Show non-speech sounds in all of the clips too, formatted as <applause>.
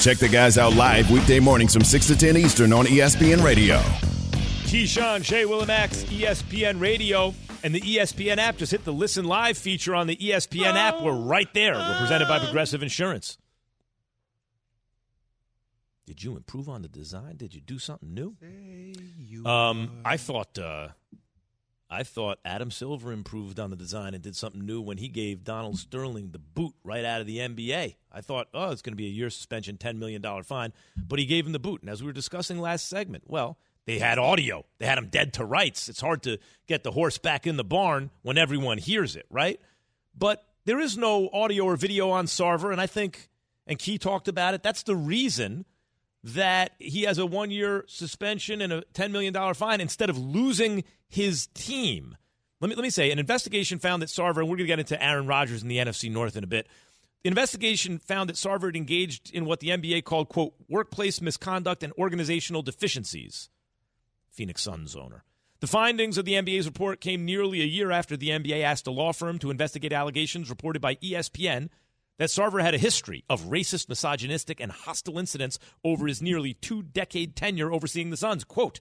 Check the guys out live weekday mornings from 6 to 10 Eastern on ESPN Radio. Keyshawn, J. Will, and ESPN Radio, and the ESPN app. Just hit the Listen Live feature on the ESPN app. We're right there. We're presented by Progressive Insurance. Did you improve on the design? Did you do something new? Um, I thought uh, I thought Adam Silver improved on the design and did something new when he gave Donald Sterling the boot right out of the NBA. I thought, oh, it's going to be a year suspension, $10 million fine. But he gave him the boot. And as we were discussing last segment, well, they had audio. They had him dead to rights. It's hard to get the horse back in the barn when everyone hears it, right? But there is no audio or video on Sarver. And I think, and Key talked about it, that's the reason that he has a one year suspension and a $10 million fine instead of losing his team. Let me, let me say an investigation found that Sarver, and we're going to get into Aaron Rodgers in the NFC North in a bit. The investigation found that Sarver had engaged in what the NBA called, quote, workplace misconduct and organizational deficiencies. Phoenix Suns owner. The findings of the NBA's report came nearly a year after the NBA asked a law firm to investigate allegations reported by ESPN that Sarver had a history of racist, misogynistic, and hostile incidents over his nearly two decade tenure overseeing the Suns. Quote,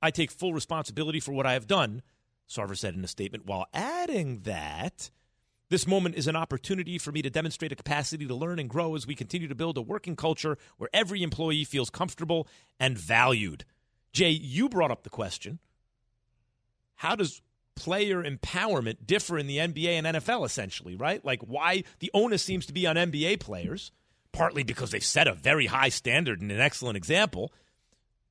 I take full responsibility for what I have done, Sarver said in a statement, while adding that this moment is an opportunity for me to demonstrate a capacity to learn and grow as we continue to build a working culture where every employee feels comfortable and valued. Jay, you brought up the question how does player empowerment differ in the NBA and NFL essentially, right? Like why the onus seems to be on NBA players, partly because they've set a very high standard and an excellent example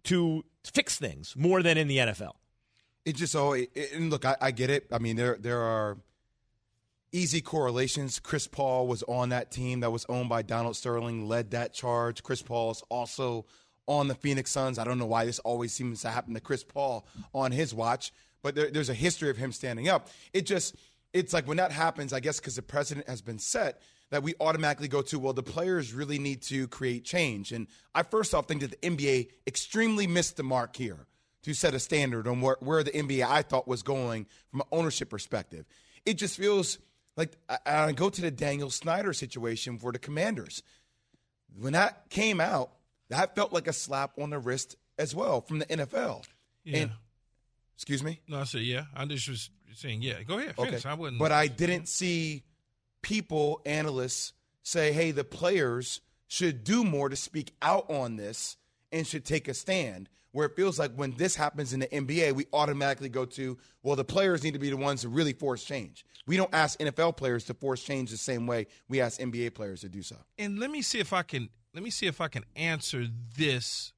to fix things more than in the NFL. It just oh, and look, I, I get it. I mean, there there are easy correlations. Chris Paul was on that team that was owned by Donald Sterling, led that charge. Chris Paul is also on the Phoenix Suns. I don't know why this always seems to happen to Chris Paul on his watch but there, there's a history of him standing up. It just, it's like when that happens, I guess because the precedent has been set, that we automatically go to, well, the players really need to create change. And I first off think that the NBA extremely missed the mark here to set a standard on where, where the NBA I thought was going from an ownership perspective. It just feels like I, I go to the Daniel Snyder situation for the Commanders. When that came out, that felt like a slap on the wrist as well from the NFL. Yeah. And Excuse me? No, I said yeah. I just was saying yeah. Go ahead, finish. Okay. I wouldn't. But I didn't see people, analysts, say, "Hey, the players should do more to speak out on this and should take a stand." Where it feels like when this happens in the NBA, we automatically go to, well, the players need to be the ones to really force change. We don't ask NFL players to force change the same way we ask NBA players to do so. And let me see if I can let me see if I can answer this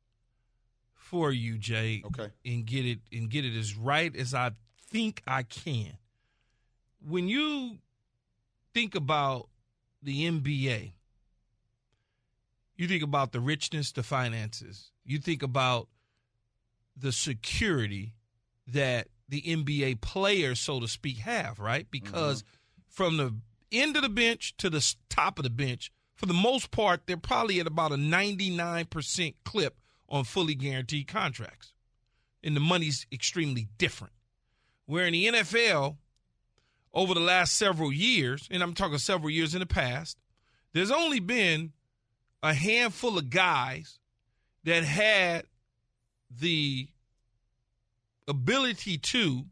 for you, Jay. Okay. And get it and get it as right as I think I can. When you think about the NBA, you think about the richness, the finances. You think about the security that the NBA players, so to speak, have, right? Because mm-hmm. from the end of the bench to the top of the bench, for the most part, they're probably at about a 99% clip on fully guaranteed contracts. And the money's extremely different. Where in the NFL, over the last several years, and I'm talking several years in the past, there's only been a handful of guys that had the ability to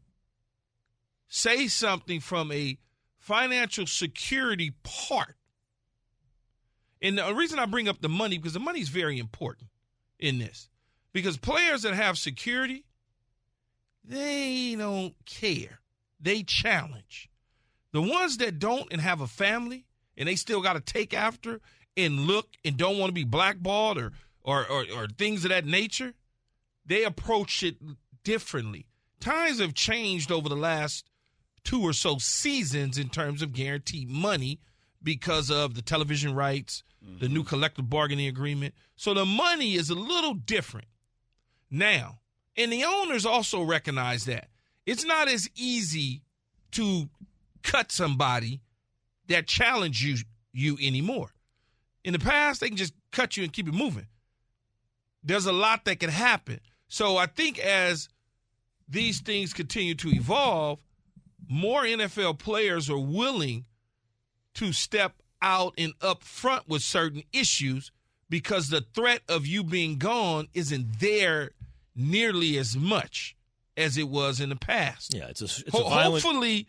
say something from a financial security part. And the reason I bring up the money, because the money is very important in this because players that have security, they don't care. They challenge. The ones that don't and have a family and they still got to take after and look and don't want to be blackballed or, or, or, or things of that nature, they approach it differently. Times have changed over the last two or so seasons in terms of guaranteed money because of the television rights, mm-hmm. the new collective bargaining agreement. So the money is a little different now. And the owners also recognize that. It's not as easy to cut somebody that challenge you you anymore. In the past, they can just cut you and keep it moving. There's a lot that can happen. So I think as these things continue to evolve, more NFL players are willing to step out and up front with certain issues because the threat of you being gone isn't there nearly as much as it was in the past. Yeah, it's a, it's Ho- a violent, hopefully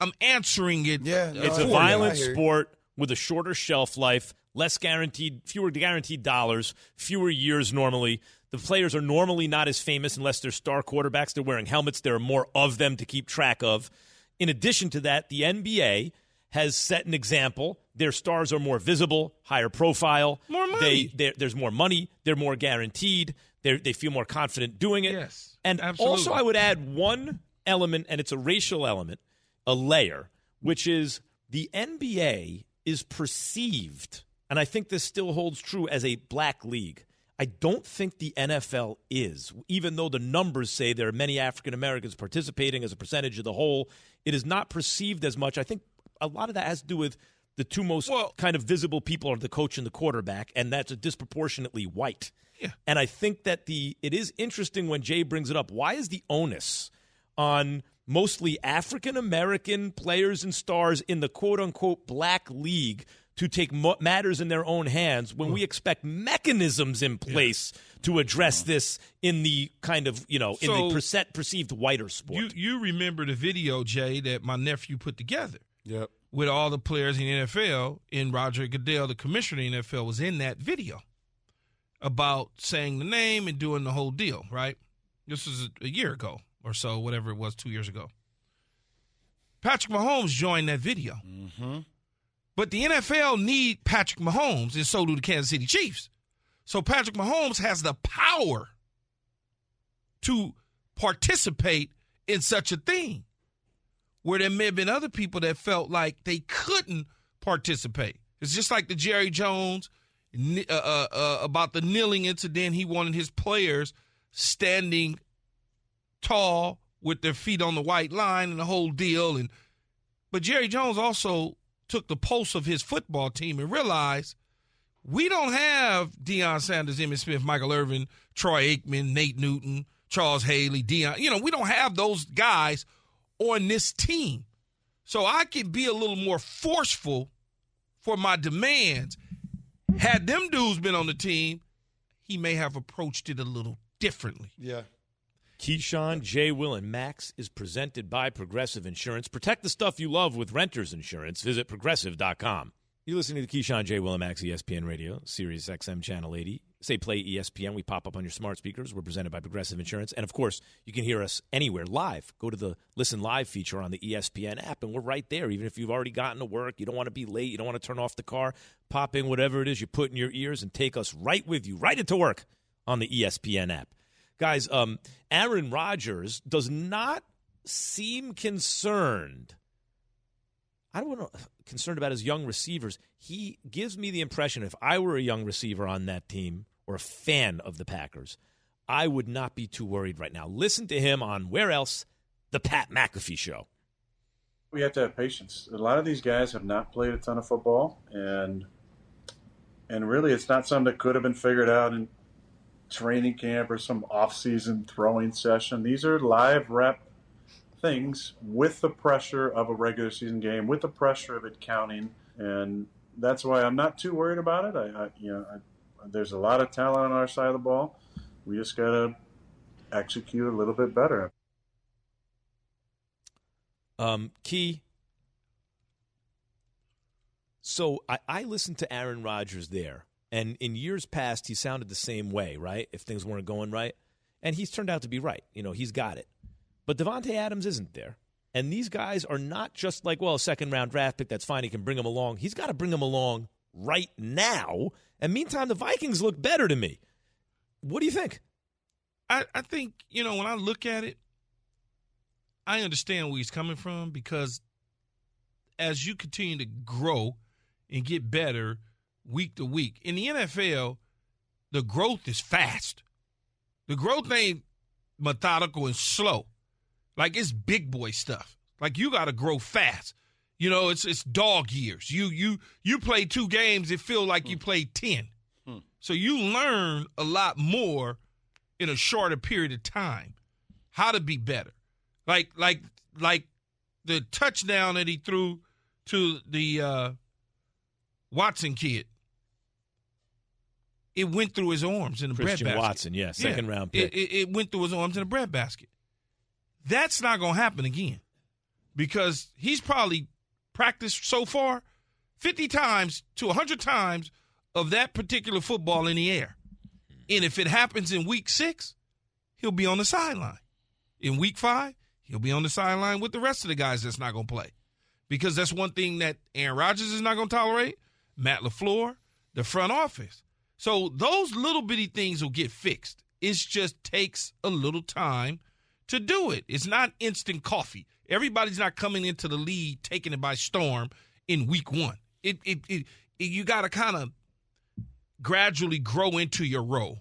I'm answering it. Yeah, no, it's a violent sport with a shorter shelf life, less guaranteed, fewer guaranteed dollars, fewer years normally. The players are normally not as famous unless they're star quarterbacks. They're wearing helmets. There are more of them to keep track of. In addition to that, the NBA has set an example. Their stars are more visible, higher profile. More money. They, there's more money. They're more guaranteed. They they feel more confident doing it. Yes. And absolutely. also, I would add one element, and it's a racial element, a layer, which is the NBA is perceived, and I think this still holds true as a black league. I don't think the NFL is, even though the numbers say there are many African Americans participating as a percentage of the whole. It is not perceived as much. I think a lot of that has to do with the two most well, kind of visible people are the coach and the quarterback, and that's a disproportionately white. Yeah. And I think that the it is interesting when Jay brings it up. Why is the onus on mostly African American players and stars in the quote unquote black league to take matters in their own hands when we expect mechanisms in place yeah. to address uh-huh. this in the kind of you know so in the percent perceived whiter sport. You you remember the video, Jay, that my nephew put together. Yep. With all the players in the NFL, and Roger Goodell, the commissioner in the NFL, was in that video about saying the name and doing the whole deal, right? This was a, year ago or so, whatever it was, two years ago. Patrick Mahomes joined that video. Mm-hmm. But the NFL need Patrick Mahomes, and so do the Kansas City Chiefs. So Patrick Mahomes has the power to participate in such a thing where there may have been other people that felt like they couldn't participate. It's just like the Jerry Jones – uh, uh, uh, about the kneeling incident. He wanted his players standing tall with their feet on the white line and the whole deal. And but Jerry Jones also took the pulse of his football team and realized we don't have Deion Sanders, Emmitt Smith, Michael Irvin, Troy Aikman, Nate Newton, Charles Haley, Deion. You know, we don't have those guys on this team. So I could be a little more forceful for my demands had them dudes been on the team, he may have approached it a little differently. Yeah. Keyshawn, J. Will, and Max is presented by Progressive Insurance. Protect the stuff you love with renter's insurance. Visit progressive.com. You're listening to Keyshawn, J. Will, and Max, ESPN Radio, Sirius XM Channel 80 say play ESPN. We pop up on your smart speakers. We're presented by Progressive Insurance. And of course, you can hear us anywhere live. Go to the Listen Live feature on the ESPN app, and we're right there. Even if you've already gotten to work, you don't want to be late, you don't want to turn off the car, pop in whatever it is you put in your ears and take us right with you, right into work on the ESPN app. Guys, um, Aaron Rodgers does not seem concerned. I don't know concerned about his young receivers. He gives me the impression if I were a young receiver on that team or a fan of the Packers, I would not be too worried right now. Listen to him on where else? The Pat McAfee Show. We have to have patience. A lot of these guys have not played a ton of football, and and really, it's not something that could have been figured out in training camp or some off-season throwing session. These are live rep things with the pressure of a regular season game, with the pressure of it counting, and that's why I'm not too worried about it. I, I you know, I, there's a lot of talent on our side of the ball. We just got to execute a little bit better. Um, Key. So I, I listened to Aaron Rodgers there, and in years past, he sounded the same way, right? If things weren't going right. And he's turned out to be right. You know, he's got it. But Davante Adams isn't there. And these guys are not just like, well, a second round draft pick, that's fine. He can bring them along. He's got to bring them along right now. And meantime, the Vikings look better to me. What do you think? I, I think, you know, when I look at it, I understand where he's coming from because as you continue to grow and get better week to week. In the NFL, the growth is fast. The growth ain't methodical and slow. Like it's big boy stuff. Like you got to grow fast. You know, it's it's dog years. You you you play two games, it feel like you played ten. So you learn a lot more in a shorter period of time. How to be better. Like like like the touchdown that he threw to the uh, Watson kid. It went through his arms in the Christian bread basket. Watson, yeah, second round pick. It, it, it went through his arms in a bread basket. That's not going to happen again because he's probably practiced so far 50 times to 100 times of that particular football in the air. And if it happens in week six, he'll be on the sideline. In week five, he'll be on the sideline with the rest of the guys that's not going to play. Because that's one thing that Aaron Rodgers is not going to tolerate, Matt LaFleur, the front office. So those little bitty things will get fixed. It just takes a little time to do it. It's not instant coffee. Everybody's not coming into the lead taking it by storm in week one. It it, it, it you got to kind of gradually grow into your role.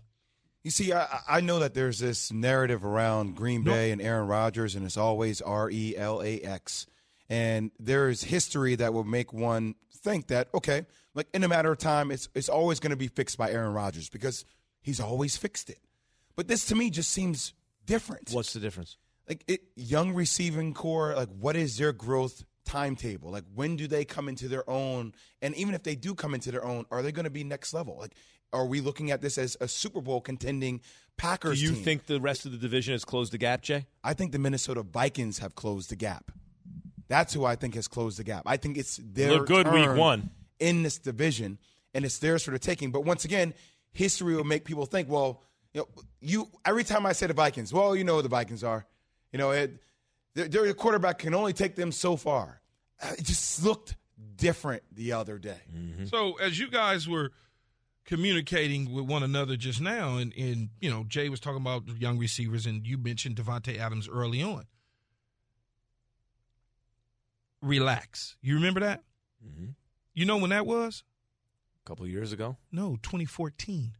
You see, I, I know that there's this narrative around Green Bay and Aaron Rodgers, and it's always R E L A X. And there's history that will make one think that, okay, like in a matter of time, it's, it's always going to be fixed by Aaron Rodgers because he's always fixed it. But this to me just seems different. What's the difference? like it, young receiving corps like what is their growth timetable like when do they come into their own and even if they do come into their own are they going to be next level like are we looking at this as a super bowl contending Packers? Do you team? think the rest of the division has closed the gap, Jay? i think the minnesota vikings have closed the gap that's who i think has closed the gap i think it's their Look good week one. in this division and it's theirs for the taking but once again history will make people think well you know you every time i say the vikings well you know who the vikings are you know it their, their quarterback can only take them so far Uh, it just looked different the other day So as you guys were communicating with one another just now, and, and you know Jay was talking about young receivers, and you mentioned Davante Adams early on. Relax. You remember that? Mm-hmm. You know when that was? A couple of years ago. No, 2014.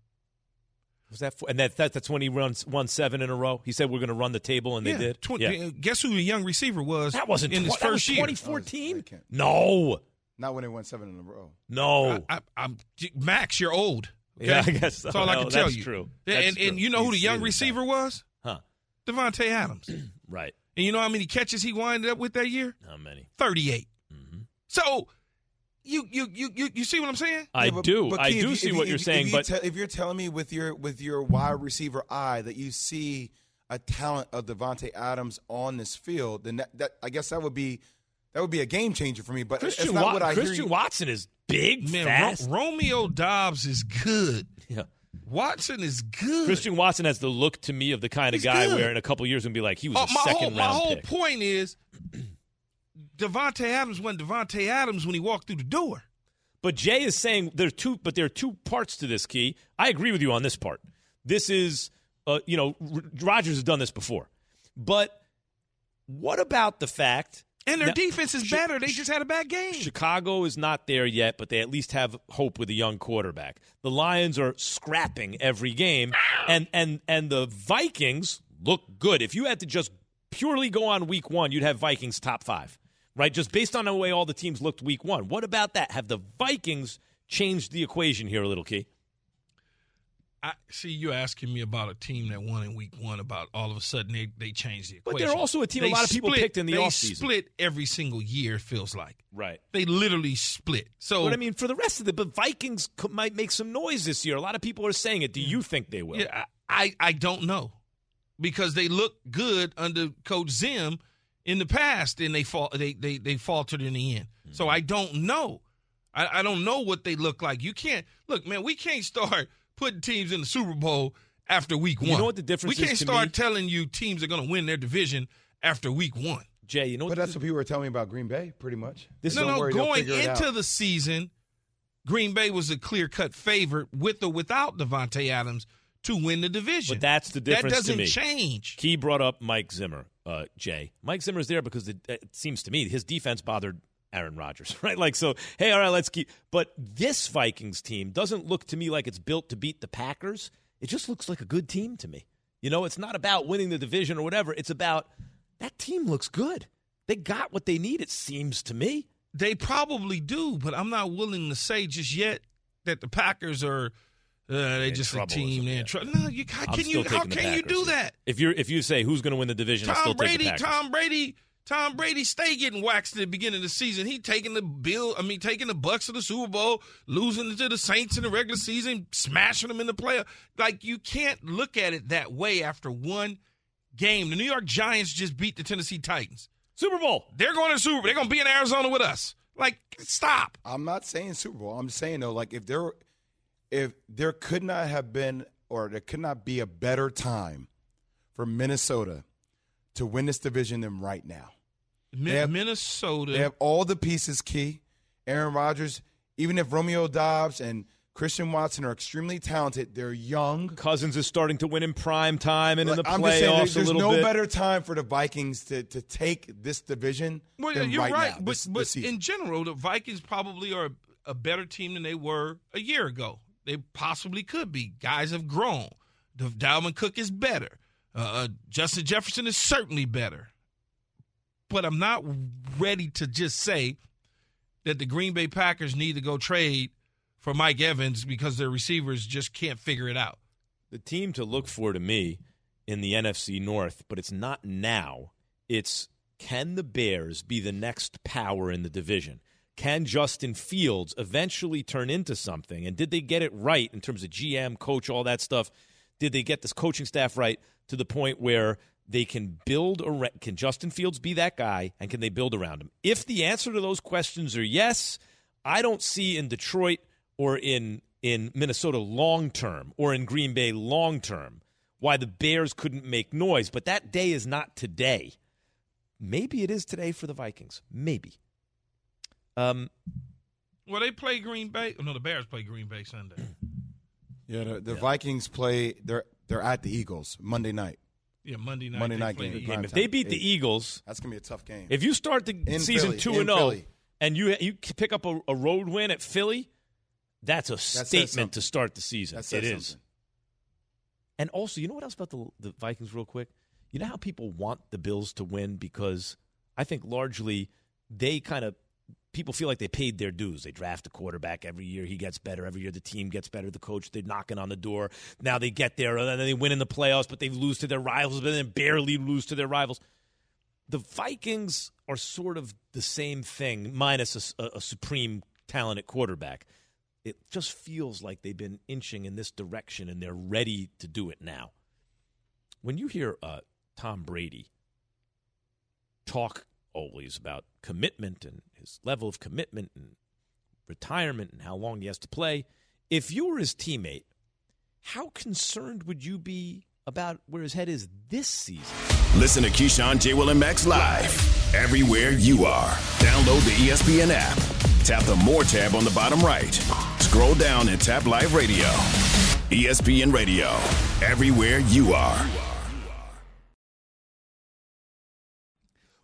Was that? For, and that, that that's when he runs won seven in a row. He said we're going to run the table, and yeah, they did. twen- yeah. Guess who the young receiver was? That wasn't in tw- his that was first year. 2014. I No, not when they won seven in a row no. I, am Max. You're old. okay? Yeah, I guess so. That's all I No, can tell that's you. true. Yeah, That's and, and you know who the young seen it receiver was? huh? Davante Adams. <clears throat> Right. and you know how many catches he winded up with that year? How many? 38. Mm-hmm. So you you you you you see what I'm saying? I Yeah, but- do. but I Key, if do you- see if you- what if you're you- saying, if you but te- if you're telling me with your with your wide receiver eye that you see a talent of Davante Adams on this field, then that, that I guess that would be that would be a game changer for me. But Christian, it's not Wa- what I Christian hear. Watson is big, Man, fast. Ro- Romeo Doubs is good. yeah. Watson is good. Christian Watson has the look to me of the kind of guy good. where in a couple years gonna be like he was Oh, a my second whole, round my whole pick. point is Davante Adams wasn't Davante Adams when he walked through the door. But Jay is saying there are two, but there are two parts to this key. I agree with you on this part. This is, uh, you know, R- Rodgers has done this before, but what about the fact? And their Now, defense is better. They just had a bad game. Chicago is not there yet, but they at least have hope with a young quarterback. The Lions are scrapping every game, and and and the Vikings look good. If you had to just purely go on week one, you'd have Vikings top five, right? Just based on the way all the teams looked week one. What about that? Have the Vikings changed the equation here a little, Key? I see you asking me about a team that won in week one. About all of a sudden they they changed the equation. But they're also a team a They lot of people split- picked in the they offseason. Split every single year. It feels like Right. they literally split. So But I mean, for the rest of the, but Vikings co- might make some noise this year. A lot of people are saying it. Do mm. you think they will? Yeah, I, I I don't know because they look good under Coach Zim in the past, and they fall they they they faltered in the end. So mm-hmm. I don't know. I, I don't know what they look like. You can't look, man. We can't start <laughs> putting teams in the Super Bowl after week one. You know what the difference We is can't to start me? telling you teams are going to win their division after week one. Jay, you know but what? that's the- what people were telling me about Green Bay, pretty much. This no, Don't no. worry, going into the season, Green Bay was a clear cut favorite with or without Davante Adams to win the division. But that's the difference That doesn't me. change. Key brought up Mike Zimmer, uh, Jay. Mike Zimmer's there because the, it seems to me his defense bothered Aaron Rodgers, <laughs> right? Like, so, hey, all right, let's keep. But this Vikings team doesn't look to me like it's built to beat the Packers. It just looks like a good team to me. You know, it's not about winning the division or whatever. It's about that team looks good. They got what they need, it seems to me. They probably do, but I'm not willing to say just yet that the Packers are. Uh, they just a team. They're in trouble. No, you, how can you? How can you do that? If you if you say who's going to win the division, I'll still Tom the Brady, Tom Brady, Tom Brady stay getting waxed at the beginning of the season. He taking the bill, I mean, taking the Bucks to the Super Bowl, losing to the Saints in the regular season, smashing them in the playoff. Like you can't look at it that way after one game. The New York Giants just beat the Tennessee Titans. Super Bowl. They're going to Super. They're going to be in Arizona with us. Like, stop. I'm not saying Super Bowl. I'm saying though, like if there, if there could not have been, or there could not be a better time for Minnesota to win this division than right now. Mi- They have- Minnesota. They have all the pieces key. Aaron Rodgers, even if Romeo Doubs and Christian Watson are extremely talented, they're young. Cousins is starting to win in prime time and in the I'm just saying, there- playoffs a there's little no bit. better time for the Vikings to, to take this division Well, than you're right, right, now. but, this- but this in general, the Vikings probably are a better team than they were a year ago. They possibly could be. Guys have grown. Dalvin Cook is better. Uh, uh, Justin Jefferson is certainly better. But I'm not ready to just say that the Green Bay Packers need to go trade for Mike Evans because their receivers just can't figure it out. the team to look for to me in the NFC North, but it's not now. It's can the Bears be the next power in the division? Can Justin Fields eventually turn into something? And did they get it right in terms of GM, coach, all that stuff? Did they get this coaching staff right to the point where they can build around? Can Justin Fields be that guy? And can they build around him? If the answer to those questions are yes, I don't see in Detroit or in in Minnesota long term or in Green Bay long term why the Bears couldn't make noise. But that day is not today. Maybe it is today for the Vikings. Maybe. Um, Well, they play Green Bay. Oh, no, the Bears play Green Bay Sunday. <clears throat> yeah, the, the Vikings play. They're they're at the Eagles Monday night. Yeah, Monday night. Monday night game. the Prime if they beat the Eagles, That's gonna be a tough game. if you start the In season Philly, two and zero, Philly. and you you pick up a, a road win at Philly, that's a says statement to start the season. that says It is. something. And also, you know what else about the the Vikings, real quick? You know how people want the Bills to win because I think largely they kind of people feel like they paid their dues. They draft a quarterback every year; he gets better every year. The team gets better. The coach they're knocking on the door. Now they get there, and then they win in the playoffs, but they lose to their rivals, but then barely lose to their rivals. The Vikings are sort of the same thing, minus a, a, supreme talented quarterback it just feels like they've been inching in this direction and they're ready to do it now. When you hear uh, Tom Brady talk always about commitment and his level of commitment and retirement and how long he has to play, if you were his teammate, how concerned would you be about where his head is this season? Listen to Keyshawn, J. Will, and Max live everywhere you are. Download the ESPN app. Tap the More tab on the bottom right. Scroll down and tap Live Radio. ESPN Radio, everywhere you are.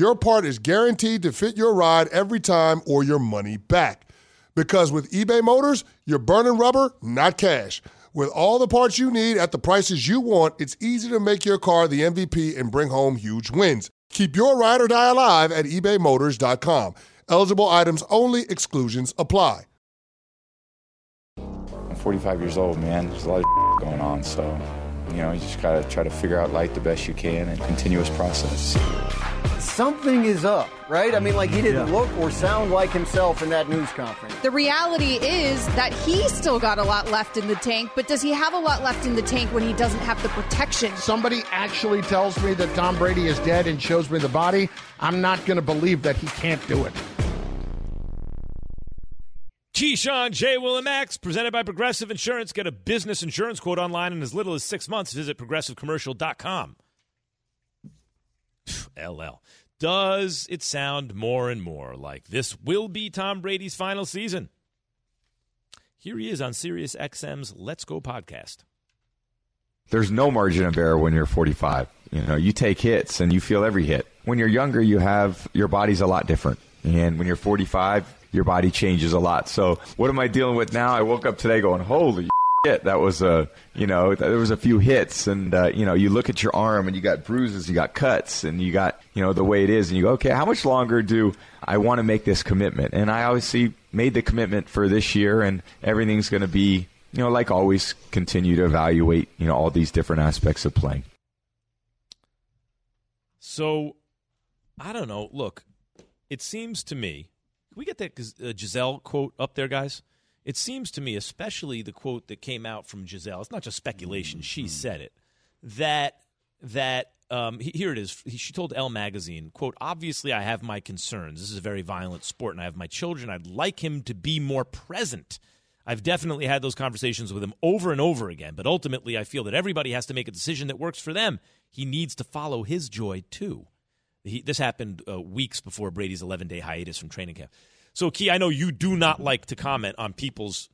your part is guaranteed to fit your ride every time or your money back. Because with eBay Motors, you're burning rubber, not cash. With all the parts you need at the prices you want, it's easy to make your car the MVP and bring home huge wins. Keep your ride or die alive at ebaymotors.com. Eligible items only, exclusions apply. I'm 45 years old, man. There's a lot of <laughs> going on, so you know, you just gotta try to figure out life the best you can and continuous process. Something is up, right? I mean, like he didn't look or sound like himself in that news conference. The reality is that he's still got a lot left in the tank, but does he have a lot left in the tank when he doesn't have the protection? Somebody actually tells me that Tom Brady is dead and shows me the body. I'm not going to believe that he can't do it. Keyshawn, J. Will, and Max, presented by Progressive Insurance. Get a business insurance quote online in as little as six months. Visit progressivecommercial.com. LL. Does it sound more and more like this will be Tom Brady's final season? Here he is on Sirius XM's Let's Go podcast. There's no margin of error when you're 45. You know, you take hits and you feel every hit. When you're younger, you have your body's a lot different. And when you're 45, your body changes a lot. So what am I dealing with now? I woke up today going, holy shit, that was a, you know, there was a few hits and, uh, you know, you look at your arm and you got bruises, you got cuts and you got, you know, the way it is and you go, okay, how much longer do I want to make this commitment? And I obviously made the commitment for this year and everything's going to be, you know, like always continue to evaluate, you know, all these different aspects of playing. So, I don't know. Look, it seems to me can we get that uh, Gisele quote up there, guys? It seems to me, especially the quote that came out from Gisele. It's not just speculation; she said it. That that um, here it is. She told Elle magazine, "quote Obviously, I have my concerns. This is a very violent sport, and I have my children. I'd like him to be more present." I've definitely had those conversations with him over and over again, but ultimately I feel that everybody has to make a decision that works for them. He needs to follow his joy too. He, this happened uh, weeks before Brady's 11 day hiatus from training camp. So, Key, I know you do not like to comment on people's,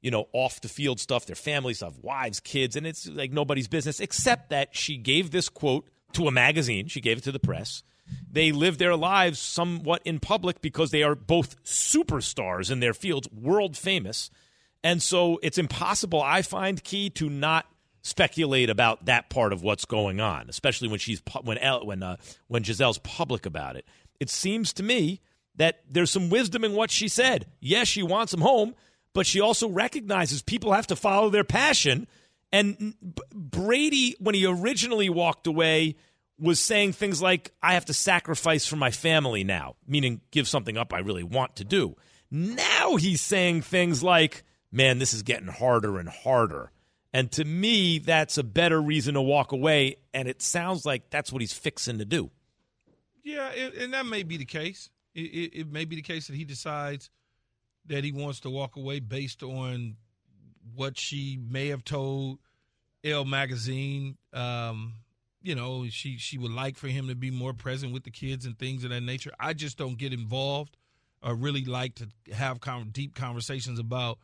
you know, off the field stuff, their family stuff, wives, kids, and it's like nobody's business, except that she gave this quote to a magazine. She gave it to the press. They live their lives somewhat in public because they are both superstars in their fields, world famous. And so it's impossible, I find, Key, to not speculate about that part of what's going on, especially when she's when when uh, when Gisele's public about it. It seems to me that there's some wisdom in what she said. Yes, she wants him home, but she also recognizes people have to follow their passion. And Brady, when he originally walked away, was saying things like, I have to sacrifice for my family now, meaning give something up I really want to do. Now he's saying things like, man, this is getting harder and harder. And to me, that's a better reason to walk away. And it sounds like that's what he's fixing to do. Yeah, and that may be the case. It, it, it, may be the case that he decides that he wants to walk away based on what she may have told Elle magazine. Um, you know, she she would like for him to be more present with the kids and things of that nature. I just don't get involved. I really like to have con- deep conversations about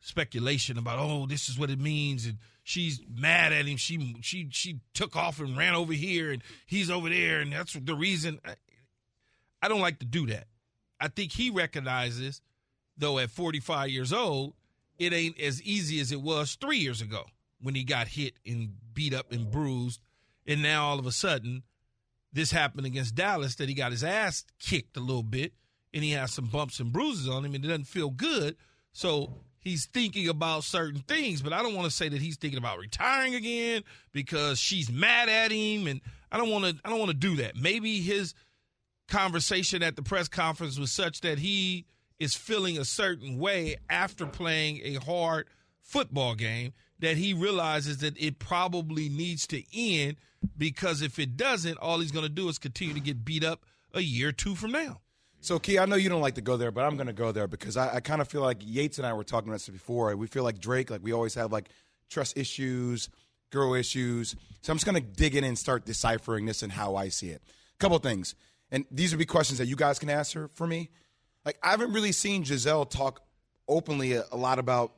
speculation about oh this is what it means and she's mad at him. She she she took off and ran over here and he's over there and that's the reason I, I don't like to do that. I think he recognizes though at 45 years old it ain't as easy as it was 3 years ago when he got hit and beat up and bruised and now all of a sudden this happened against Dallas that he got his ass kicked a little bit and he has some bumps and bruises on him and it doesn't feel good. So he's thinking about certain things, but I don't want to say that he's thinking about retiring again because she's mad at him and I don't want to I don't want to do that. Maybe his conversation at the press conference was such that he is feeling a certain way after playing a hard football game that he realizes that it probably needs to end because if it doesn't, all he's going to do is continue to get beat up a year or two from now. So, Key, I know you don't like to go there, but I'm going to go there because I, I kind of feel like Yates and I were talking about this before. We feel like Drake, like we always have like trust issues, girl issues. So I'm just going to dig in and start deciphering this and how I see it. A couple things, and these would be questions that you guys can answer for me. Like I haven't really seen Gisele talk openly a, a lot about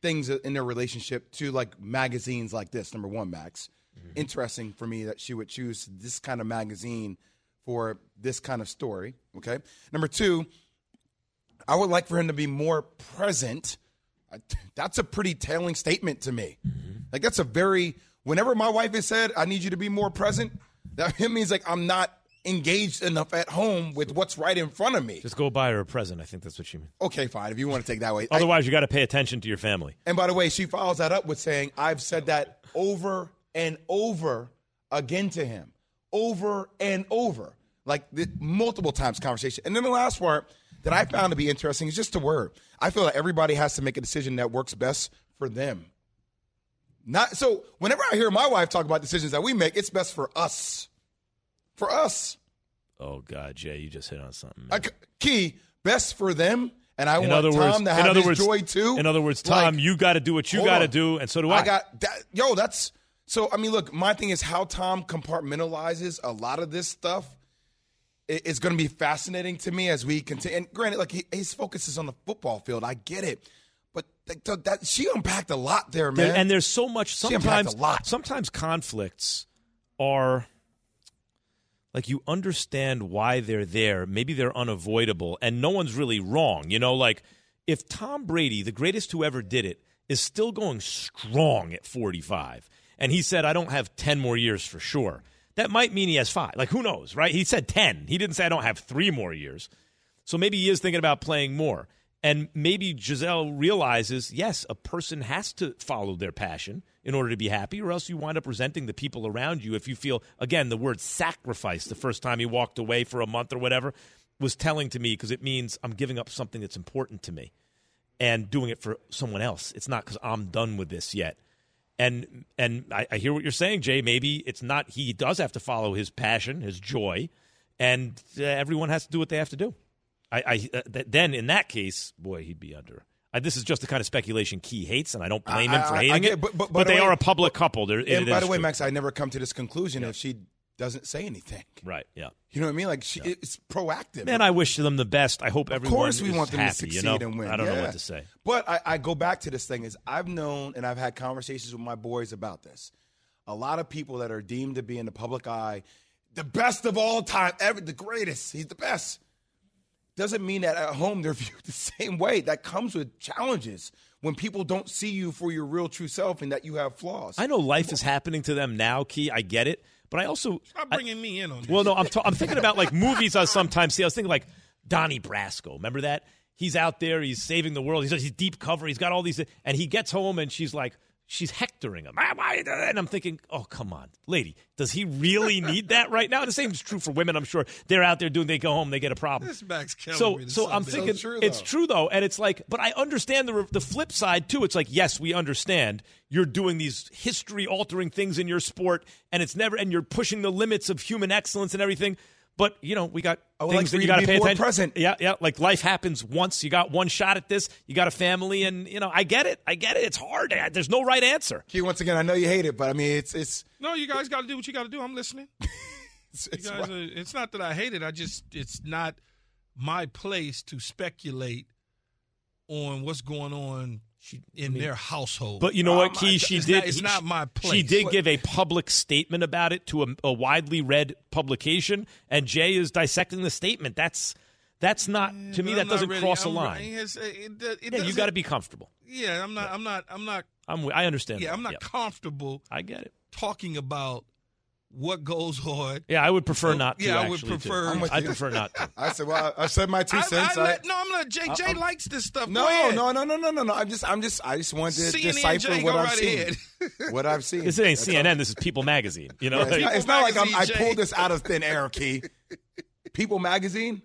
things in their relationship to like magazines like this. Number one, Max. Mm-hmm. Interesting for me that she would choose this kind of magazine for this kind of story. Okay. Number two, I would like for him to be more present. That's a pretty telling statement to me. Mm-hmm. Like that's a very. Whenever my wife has said, "I need you to be more present," that <laughs> means like I'm not engaged enough at home with what's right in front of me. Just go buy her a present. I think that's what she means. Okay, fine. If you want to take that way. I- <laughs> Otherwise, you got to pay attention to your family. and by the way, she follows that up with saying, I've said that over and over again to him. Over and over. Like the, multiple times conversation. And then the last part that I found to be interesting is just a word. I feel like everybody has to make a decision that works best for them. Not so whenever I hear my wife talk about decisions that we make, it's best for us. For us. Oh God, Jay, you just hit on something. I key, best for them. And I in want Tom words, to in have other his words, joy too. In other words, Tom, Like, you got to do what you got to do, and so do I. I got that. Yo, that's so. I mean, look, my thing is how Tom compartmentalizes a lot of this stuff. I- Is going to be fascinating to me as we continue. And granted, like he, his focus is on the football field. I get it, but like, th- that she unpacked a lot there, man. There- and there's so much. Sometimes, sometimes conflicts are like you understand why they're there. Maybe they're unavoidable, and no one's really wrong. You know, like if Tom Brady, the greatest who ever did it, is still going strong at 45, and he said, "I don't have 10 more years for sure." That might mean he has five. Like who knows, right? He said 10. He didn't say I don't have three more years. So maybe he is thinking about playing more. And maybe Gisele realizes, yes, a person has to follow their passion in order to be happy, or else you wind up resenting the people around you. If you feel, again, the word sacrifice the first time he walked away for a month or whatever was telling to me because it means I'm giving up something that's important to me and doing it for someone else. It's not because I'm done with this yet. And and I, I hear what you're saying, Jay. Maybe it's not. He does have to follow his passion, his joy, and uh, everyone has to do what they have to do. I, I uh, th- then in that case, boy, he'd be under. Uh, this is just the kind of speculation Key hates, and I don't blame him I- for I- I hating it. but- But, but they way- are a public couple. They're, and by the way, true. Max, I never come to this conclusion if she doesn't say anything. right? Yeah, You know what I mean? Like she, it's proactive. man, I wish them the best. I hope everyone. Of course, we want them happy, to succeed you know? and win. I don't know what to say. But I, I go back to this thing: is I've known and I've had conversations with my boys about this. A lot of people that are deemed to be in the public eye, the best of all time, ever, the greatest. He's the best. Doesn't mean that at home they're <laughs> viewed the same way. That comes with challenges when people don't see you for your real true self and that you have flaws. I know life is happening to them now, Key. I get it, but I also Stop bringing me in on this. Well, no, I'm, ta- I'm thinking about like movies I sometimes see. I was thinking like Donnie Brasco. Remember that? He's out there, he's saving the world. He's, he's deep cover. He's got all these, and he gets home and she's like, she's hectoring him. "Ah. And I'm thinking, oh, come on, lady, does he really need that right now? The same is true for women. I'm sure they're out there doing. They go home, they get a problem. This Max killing So, me so I'm thinking true, it's true though, and it's like, but I understand the the flip side too. It's like, yes, we understand you're doing these history altering things in your sport, and it's never, and you're pushing the limits of human excellence and everything. But you know, we got I would like things that you got to got be pay more attention. present. Yeah, yeah. Like life happens once. You got one shot at this. You got a family, and you know, I get it. I get it. It's hard. There's no right answer. Key, once again, I know you hate it, but I mean, it's it's No, you guys got to do what you got to do. I'm listening. <laughs> it's, You it's guys are, it's not that I hate it. I just it's not my place to speculate on what's going on in their household. But you know what, Um, Key? She it's did. Not, it's he- not my place. She did But- give a public statement about it to a, a widely read publication, and Jay is dissecting the statement. That's that's not to me. I'm That doesn't really- cross a I'm- line. it's- it- it- it Yeah, you got to be comfortable. Yeah, I'm not. I'm not. I'm not. I'm. I understand. Yeah, that. I'm not comfortable I get it. talking about what goes on. Yeah, I would prefer So, not to. yeah, I would actually, too. prefer- I'm with I'd you. prefer not to. <laughs> I said, well, I said my two I, cents. I I- let, no, I'm not. Jay, Jay I'm- likes this stuff. No, no, no, no, no, no, no. I'm just, I'm just, I just wanted to CNN, decipher Jay, what I've right seen. ahead. <laughs> what I've seen. This ain't That's CNN. This is People Magazine. You know, all. It's Like- not, it's not like I'm, I pulled this out of thin air, Key. People Magazine.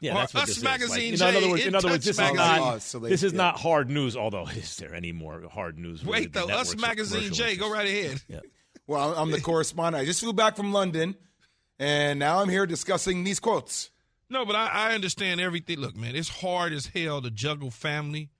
yeah, Or that's what Us this is. Magazine, Like, in other words, in In other words, Touch this is not. Oh, so they- This is yeah. not hard news. Although, is there any more hard news? Wait, though, Us Magazine, commercial Jay, go right ahead. Yeah. Well, I'm the correspondent. I just flew back from London, and now I'm here discussing these quotes. No, but I, I understand everything. Look, man, it's hard as hell to juggle family.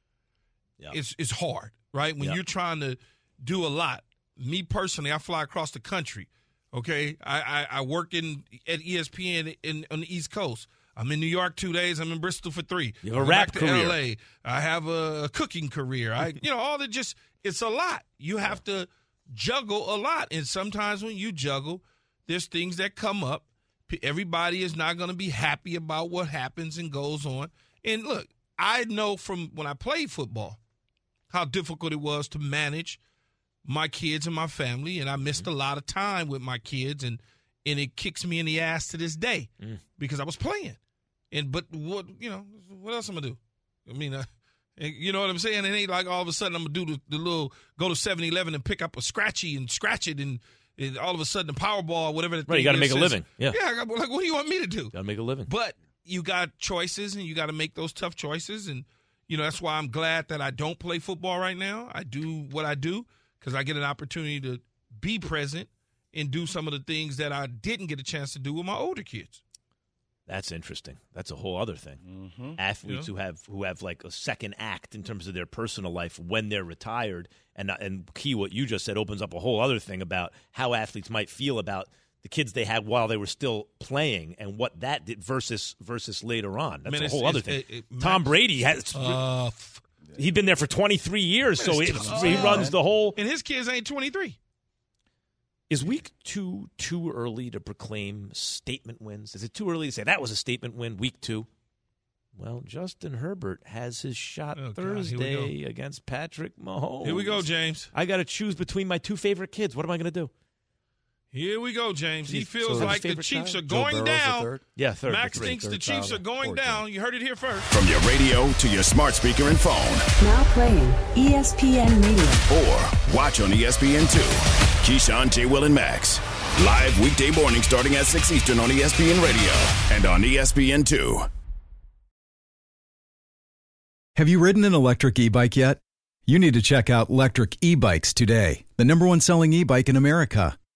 Yeah. It's it's hard, right? When Yeah. you're trying to do a lot. Me personally, I fly across the country. Okay, I I, I work in at ESPN in on the East Coast. I'm in New York two days. I'm in Bristol for three. You have a I'm rap back to career. LA. I have a cooking career. I <laughs> you know all that just it's a lot. You have to juggle a lot, and sometimes when you juggle, there's things that come up. Everybody is not going to be happy about what happens and goes on. And look, I know from when I played football how difficult it was to manage my kids and my family, and I missed a lot of time with my kids and and it kicks me in the ass to this day Mm. because I was playing. And but what you know, what else I'm gonna do? I mean, uh, you know what I'm saying? It ain't like all of a sudden I'm gonna do the, the little go to 7-Eleven and pick up a scratchy and scratch it and. And all of a sudden, the Powerball, or whatever. The Right, you got to make a living. Yeah. yeah. I got- Like, what do you want me to do? Got to make a living. But you got choices and you got to make those tough choices. And, you know, that's why I'm glad that I don't play football right now. I do what I do because I get an opportunity to be present and do some of the things that I didn't get a chance to do with my older kids. That's interesting. That's a whole other thing. Mm-hmm. Athletes who have who have like a second act in terms of their personal life when they're retired, and and key what you just said opens up a whole other thing about how athletes might feel about the kids they had while they were still playing and what that did versus versus later on. That's Man, a whole other thing. it- it- Tom Brady has <laughs> uh, Tough. he'd been there for 23 years, so tough. he runs the whole. And his kids ain't 23. Is week two too early to proclaim statement wins? Is it too early to say that was a statement win, week two? Well, Justin Herbert has his shot Oh, God, here we go. Thursday against Patrick Mahomes. Here we go, James. I got to choose between my two favorite kids. What am I going to do? Here we go, James. He feels so like the Chiefs child? are going down. third? Yeah, third, Max three. thinks the Chiefs child, are going fourth down. You heard it here first. From your radio to your smart speaker and phone, Now playing ESPN Radio. or watch on E ESPN2. Keyshawn, J. Will, and Max. Live weekday morning starting at 6 Eastern on ESPN Radio and on E ESPN2. Have you ridden an electric e bike yet? You need to check out Lectric E Bikes today, the number one selling e bike in America.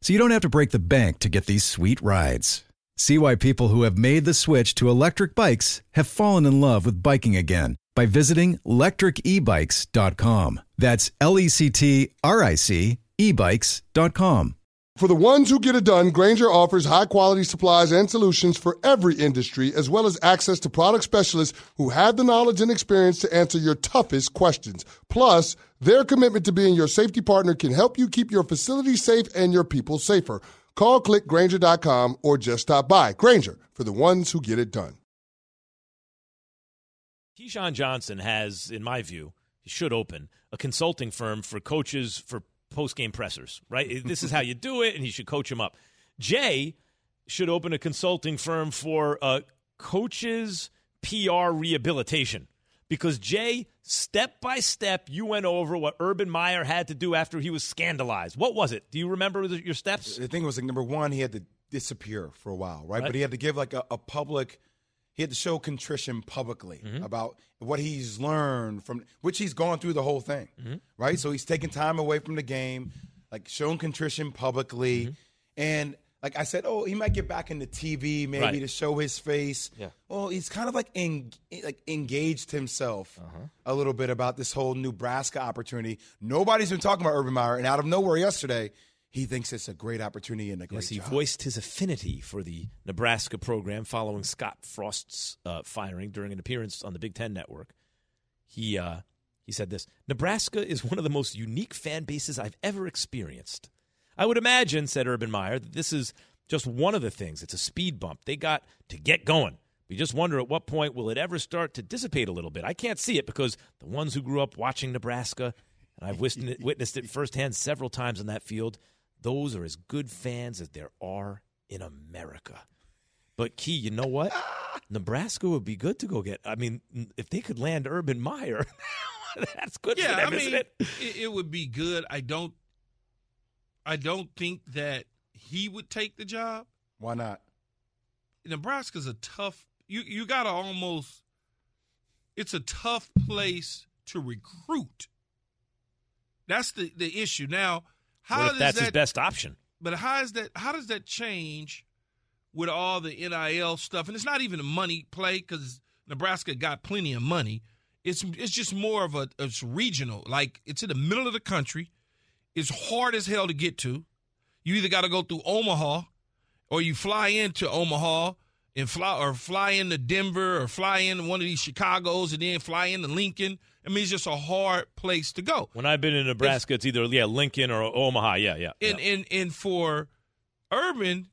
so you don't have to break the bank to get these sweet rides. See why people who have made the switch to electric bikes have fallen in love with biking again by visiting lectricebikes.com. That's L E C T R I C ebikes.com. For the ones who get it done, Grainger offers high quality supplies and solutions for every industry, as well as access to product specialists who have the knowledge and experience to answer your toughest questions. Plus, their commitment to being your safety partner can help you keep your facility safe and your people safer. Call clickgrainger.com or just stop by. Grainger for the ones who get it done. Keyshawn Johnson has, in my view, he should open a consulting firm for coaches for post game pressers, right? <laughs> this is how you do it, and he should coach them up. Jay should open a consulting firm for uh, coaches PR rehabilitation because Jay, step by step, you went over what Urban Meyer had to do after he was scandalized. What was it? Do you remember the, your steps? I think it was like number one, he had to disappear for a while, right? Right. But he had to give like a, a public, he had to show contrition publicly Mm-hmm. about what he's learned from, which he's gone through the whole thing, Mm-hmm. right? So he's taking time away from the game, like showing contrition publicly, Mm-hmm. and like I said, oh, he might get back into TV maybe Right. to show his face. Yeah. Well, he's kind of like en- like engaged himself Uh-huh. a little bit about this whole Nebraska opportunity. Nobody's been talking about Urban Meyer, and out of nowhere yesterday, he thinks it's a great opportunity and a great Yes, he job. voiced his affinity for the Nebraska program following Scott Frost's uh, firing during an appearance on the Big Ten Network. He uh, he said this: Nebraska is one of the most unique fan bases I've ever experienced. I would imagine, said Urban Meyer, that this is just one of the things. It's a speed bump they got to get going. We just wonder at what point will it ever start to dissipate a little bit. I can't see it because the ones who grew up watching Nebraska, and I've witnessed it, firsthand several times in that field, those are as good fans as there are in America. But Key, you know what? <laughs> Nebraska would be good to go get. I mean, if they could land Urban Meyer, <laughs> that's good yeah, for them, I mean, isn't it? it? it would be good. I don't. I don't think that he would take the job. Why not? Nebraska's a tough. You you gotta almost. It's a tough place to recruit. That's the the issue. Now, how what if does that's that, his best option? But how is that? How does that change with all the NIL stuff? And it's not even a money play because Nebraska got plenty of money. It's it's just more of a it's regional. Like it's in the middle of the country. It's hard as hell to get to. You either got to go through Omaha, or you fly into Omaha and fly or fly into Denver or fly into one of these Chicago's and then fly into Lincoln. I mean, it's just a hard place to go. When I've been in Nebraska, it's, either yeah Lincoln or Omaha. Yeah, yeah. And yeah. and and for Urban,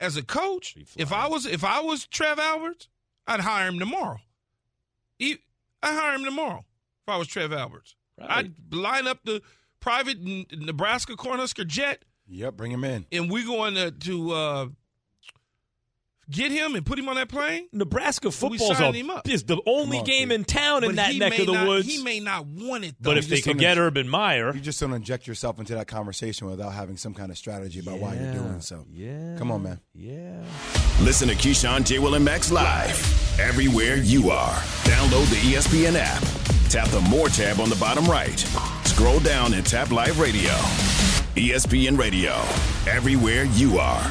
as a coach, if I was if I was Trev Alberts, I'd hire him tomorrow. He, I'd hire him tomorrow if I was Trev Alberts. Right. I'd line up the private Nebraska Cornhusker jet. Yep, bring him in. And we're going to, to uh, get him and put him on that plane? Nebraska football is the only on, game in town in that neck of the not, woods. He may not want it, though. But if they could get Urban Meyer. You just don't inject yourself into that conversation without having some kind of strategy about yeah, why you're doing so. Yeah. Come on, man. Yeah. Listen to Keyshawn, J. Will, and Max live everywhere you are. Download the ESPN app. Tap the More tab on the bottom right. Scroll down and tap Live Radio. ESPN Radio. Everywhere you are.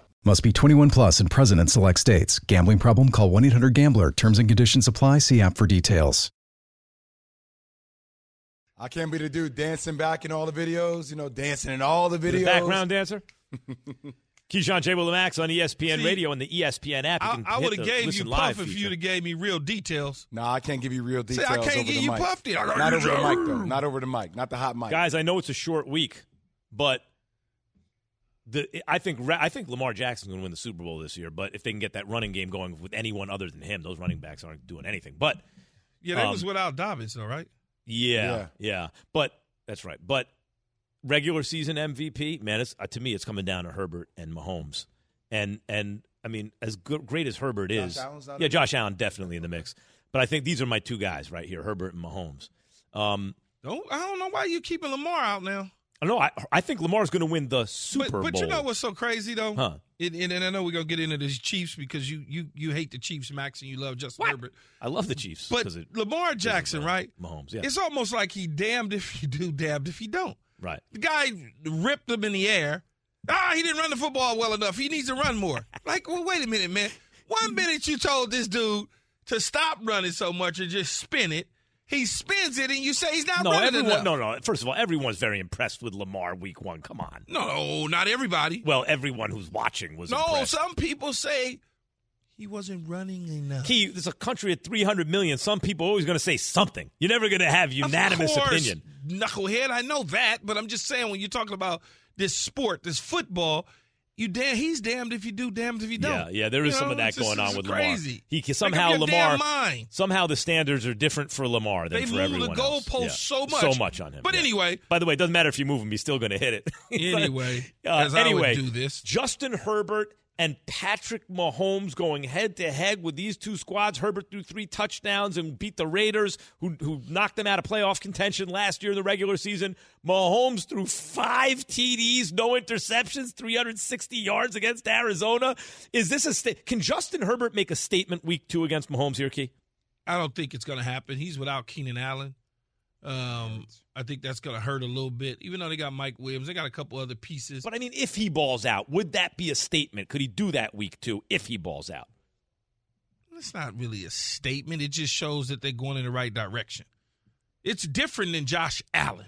Must be 21 plus and present in select states. Gambling problem? Call 1 800 GAMBLER. Terms and conditions apply. See app for details. I can't be the dude dancing back in all the videos. You know, dancing in all the videos. The background dancer. <laughs> Keyshawn J. Max on ESPN See, Radio and the ESPN app. I, I would have gave you Puff if you'd have gave me real details. No, I can't give you real details. See, I can't give you mic. Puff. Not over the mic, though. Not over the mic. Not the hot mic. Guys, I know it's a short week, but the I think I think Lamar Jackson's going to win the Super Bowl this year. But if they can get that running game going with anyone other than him, those running backs aren't doing anything. But yeah, that um, was without Dobbins, though, right? Yeah, yeah, yeah, But that's right. But regular season MVP, man, it's, uh, to me, it's coming down to Herbert and Mahomes, and and I mean, as good, great as Herbert is, yeah, Josh Allen definitely in the mix. But I think these are my two guys right here, Herbert and Mahomes. Um, don't, I don't know why you keeping Lamar out now. No, I I think Lamar's going to win the Super but, but Bowl. you know what's so crazy though? Huh? and, and, I know we're gonna get into this Chiefs because you you you hate the Chiefs, Max, and you love Justin what? Herbert. I love the Chiefs, but it, Lamar Jackson, right? Mahomes, yeah. It's almost like he damned if you do, damned if you don't. Right. The guy ripped him in the air. Ah, he didn't run the football well enough. He needs to run more. <laughs> like, well, wait a minute, man. One minute you told this dude to stop running so much and just spin it. He spins it, and you say he's not no, running everyone, enough. No, no. First of all, everyone's very impressed with Lamar Week One. Come on. No, not everybody. Well, everyone who's watching was. No, impressed. some people say he wasn't running enough. He, there's a country of 300 million. Some people are always going to say something. You're never going to have unanimous course, opinion. Knucklehead, I know that, but I'm just saying when you're talking about this sport, this football, you damn, he's damned if you do, damned if you don't. Yeah, yeah, there is you some know, of that going on with crazy. Lamar. He somehow Lamar somehow the standards are different for Lamar than they for move everyone the goalpost Yeah. so much, so much on him. But yeah. anyway, by the way, it doesn't matter if you move him; he's still going to hit it. <laughs> anyway, uh, as anyway, I would do this, Justin Herbert and Patrick Mahomes going head to head with these two squads. Herbert threw three touchdowns and beat the Raiders, who, who knocked them out of playoff contention last year in the regular season. Mahomes threw five TDs, no interceptions, 360 yards against Arizona. Is this a sta- Can Justin Herbert make a statement week two against Mahomes here, Key? I don't think it's going to happen. He's without Keenan Allen. Um, I think that's going to hurt a little bit. Even though they got Mike Williams, they got a couple other pieces. But I mean, if he balls out, would that be a statement? Could he do that week two if he balls out? It's not really a statement. It just shows that they're going in the right direction. It's different than Josh Allen.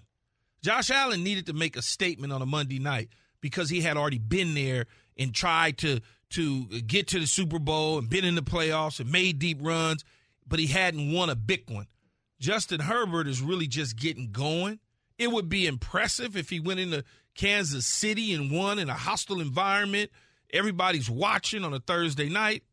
Josh Allen needed to make a statement on a Monday night because he had already been there and tried to to get to the Super Bowl and been in the playoffs and made deep runs, but he hadn't won a big one. Justin Herbert is really just getting going. It would be impressive if he went into Kansas City and won in a hostile environment. Everybody's watching on a Thursday night,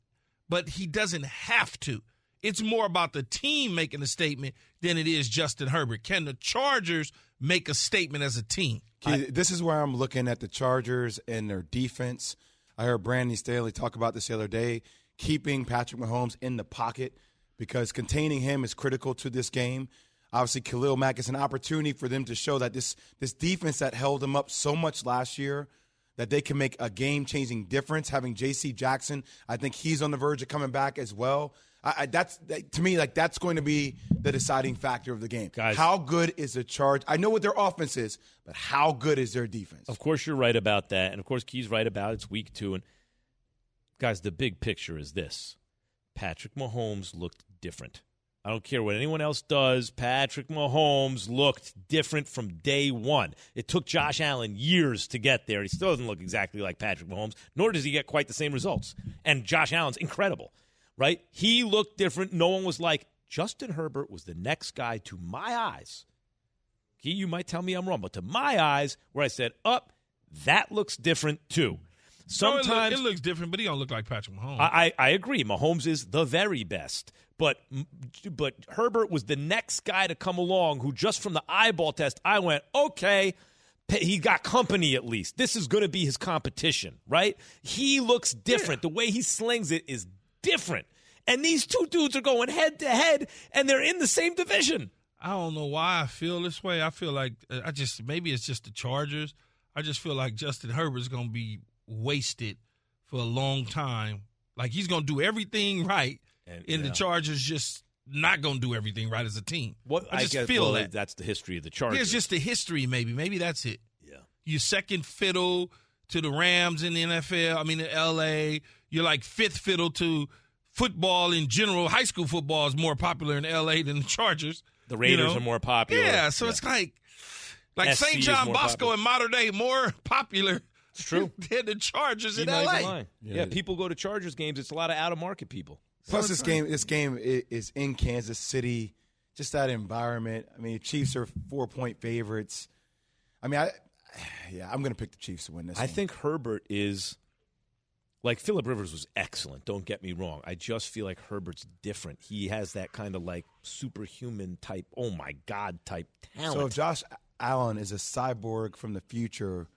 but he doesn't have to. It's more about the team making a statement than it is Justin Herbert. Can the Chargers make a statement as a team? Key, this is where I'm looking at the Chargers and their defense. I heard Brandon Staley talk about this the other day, keeping Patrick Mahomes in the pocket because containing him is critical to this game. Obviously, Khalil Mack is an opportunity for them to show that this this defense that held them up so much last year that they can make a game changing difference. Having J.C. Jackson, I think he's on the verge of coming back as well. I, I, that's that, to me like that's going to be the deciding factor of the game. Guys, how good is the charge? I know what their offense is, but how good is their defense? Of course, you're right about that, and of course, Key's right about it's week two. And guys, the big picture is this: Patrick Mahomes looked different. I don't care what anyone else does. Patrick Mahomes looked different from day one. It took Josh Allen years to get there. He still doesn't look exactly like Patrick Mahomes, nor does he get quite the same results. And Josh Allen's incredible, right? He looked different. No one was like, Justin Herbert was the next guy to my eyes. He, you might tell me I'm wrong, but to my eyes, where I said, up, that looks different too. Sometimes no, it, look, it, looks different, but he don't look like Patrick Mahomes. I, I, I agree. Mahomes is the very best, but but Herbert was the next guy to come along who just from the eyeball test, I went okay. He got company at least. This is going to be his competition, right? He looks different. Yeah. The way he slings it is different. And these two dudes are going head to head, and they're in the same division. I don't know why I feel this way. I feel like uh, I just maybe it's just the Chargers. I just feel like Justin Herbert's going to be wasted for a long time. Like he's going to do everything right, and, and yeah. the Chargers just not going to do everything right as a team. What I just I guess, feel well, that that's the history of the Chargers. Yeah, it's just the history. Maybe, maybe that's it. Yeah, you second fiddle to the Rams in the NFL. I mean, in L.A. You're like fifth fiddle to football in general. High school football is more popular in L.A. than the Chargers. The Raiders you know? are more popular. Yeah, so yeah. it's like like St. John Bosco popular. in modern day more <laughs> popular it's true. <laughs> Than the Chargers in LA. Yeah, yeah, people go to Chargers games. It's a lot of out of market people. Plus, this game, this game is in Kansas City. Just that environment. I mean, Chiefs are four point favorites. I mean, I <sighs> yeah, I'm going to pick the Chiefs to win this. I one. think Herbert is like Philip Rivers was excellent. Don't get me wrong. I just feel like Herbert's different. He has that kind of like superhuman type. Oh my god, type talent. So if Josh Allen is a cyborg from the future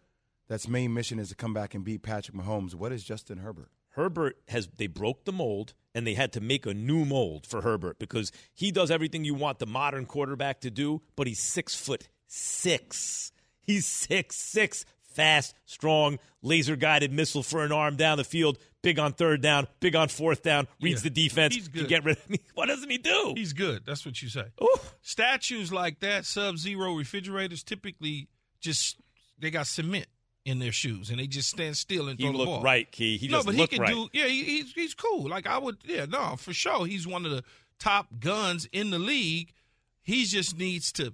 that's main mission is to come back and beat Patrick Mahomes. What is Justin Herbert? Herbert has they broke the mold and they had to make a new mold for Herbert because he does everything you want the modern quarterback to do, but he's six foot six. He's six six, fast, strong, laser guided missile for an arm down the field, big on third down, big on fourth down, reads yeah, the defense to get rid of me. <laughs> What doesn't he do? He's good. That's what you say. Ooh. Statues like that, sub zero refrigerators, typically just they got cement in their shoes and they just stand still and he throw the ball. right, Key. He no, but he can right. do. Yeah, he, he's he's cool. Like I would. Yeah, no, for sure. He's one of the top guns in the league. He just needs to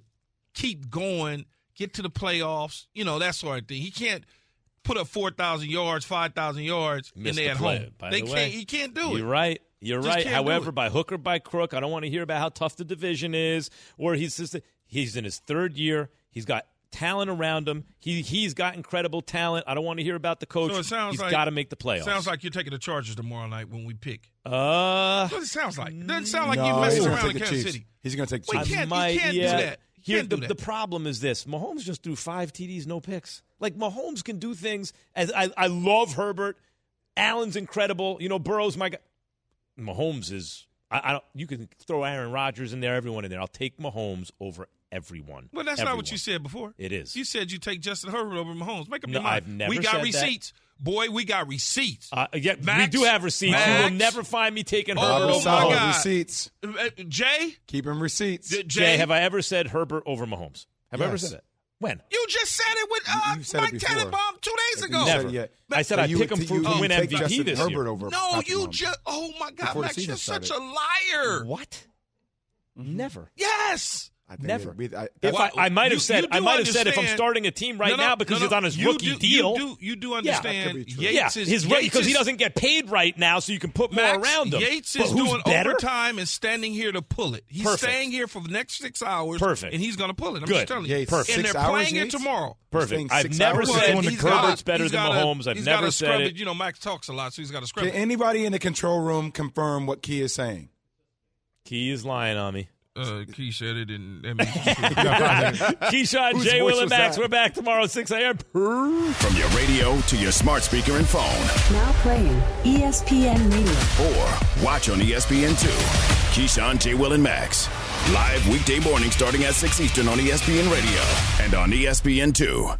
keep going, get to the playoffs. You know that sort of thing. He can't put up four thousand yards, five thousand yards, Missed and they the at home. By they the can't. way, he can't do it. You're right. You're Just right. However, by hook or by crook, I don't want to hear about how tough the division is, or he's just he's in his third year. He's got talent around him. He he's got incredible talent. I don't want to hear about the coach. So it sounds he's like- got to make the playoffs. Sounds like you're taking the Chargers tomorrow night when we pick. uh, That's what it sounds like. It doesn't sound like No, you're messing around in the Kansas Chiefs. City. He's going to take the Well, he can't, might- he can't yeah. do that. He Here, the, that. the problem is this: Mahomes just threw five TDs, no picks. Like Mahomes can do things. As I, I love Herbert. Allen's incredible. You know, Burrow's my guy. Mahomes is. I, I don't. You can throw Aaron Rodgers in there, everyone in there. I'll take Mahomes over everyone. Well, that's not what you said before. It is. You said you take Justin Herbert over Mahomes. Make up No, your mind. I've never we got said that. receipts. Boy, we got receipts. Uh, yeah, Max, we do have receipts. Max. You will never find me taking Oh, Herbert my over God. Mahomes. Receipts. Uh, Jay? Keep him receipts. J- Jay, Jay? have I ever said Herbert over Mahomes? Have I ever said that? When? You just said it with uh, you said Mike before. Tannenbaum two days ago. You said Never. it. I said So I'd pick would- him for you- to you win take MVP Justin this Herbert year. over No, Patrick you just. Oh my God, Before Max, you're season such a liar. What? Mm-hmm. Never. Yes. Think Never. be- I- if Well, I, I might you- have said you I might have said if I'm starting a team right No, no, now because no, he's on his You rookie do- you deal. do- you do Yeah. understand That could. Yates yeah, is- his Yates because he doesn't get paid right now, so you can put more around him. Yates is doing better? overtime and standing here to pull it. He's Perfect. staying here for the next six hours. Perfect. And he's going to pull it. I'm Good. just telling you. Yates, Perfect. And they're hours, playing Yates? it tomorrow. Perfect. I've never hours? said He's Herbert's better than Mahomes. I've never said it. You know, Max talks a lot, so he's got to scrub Can anybody in the control room confirm what Key is saying? Key is lying on me. Uh, Key said it, and that <laughs> <laughs> Keyshawn, Whose J. voice Will, and Max. that? We're back tomorrow 6 a.m. From your radio to your smart speaker and phone, Now playing ESPN Radio. or watch on E ESPN2. Keyshawn, Jay, Will, and Max. Live weekday morning starting at 6 Eastern on ESPN Radio and on ESPN2.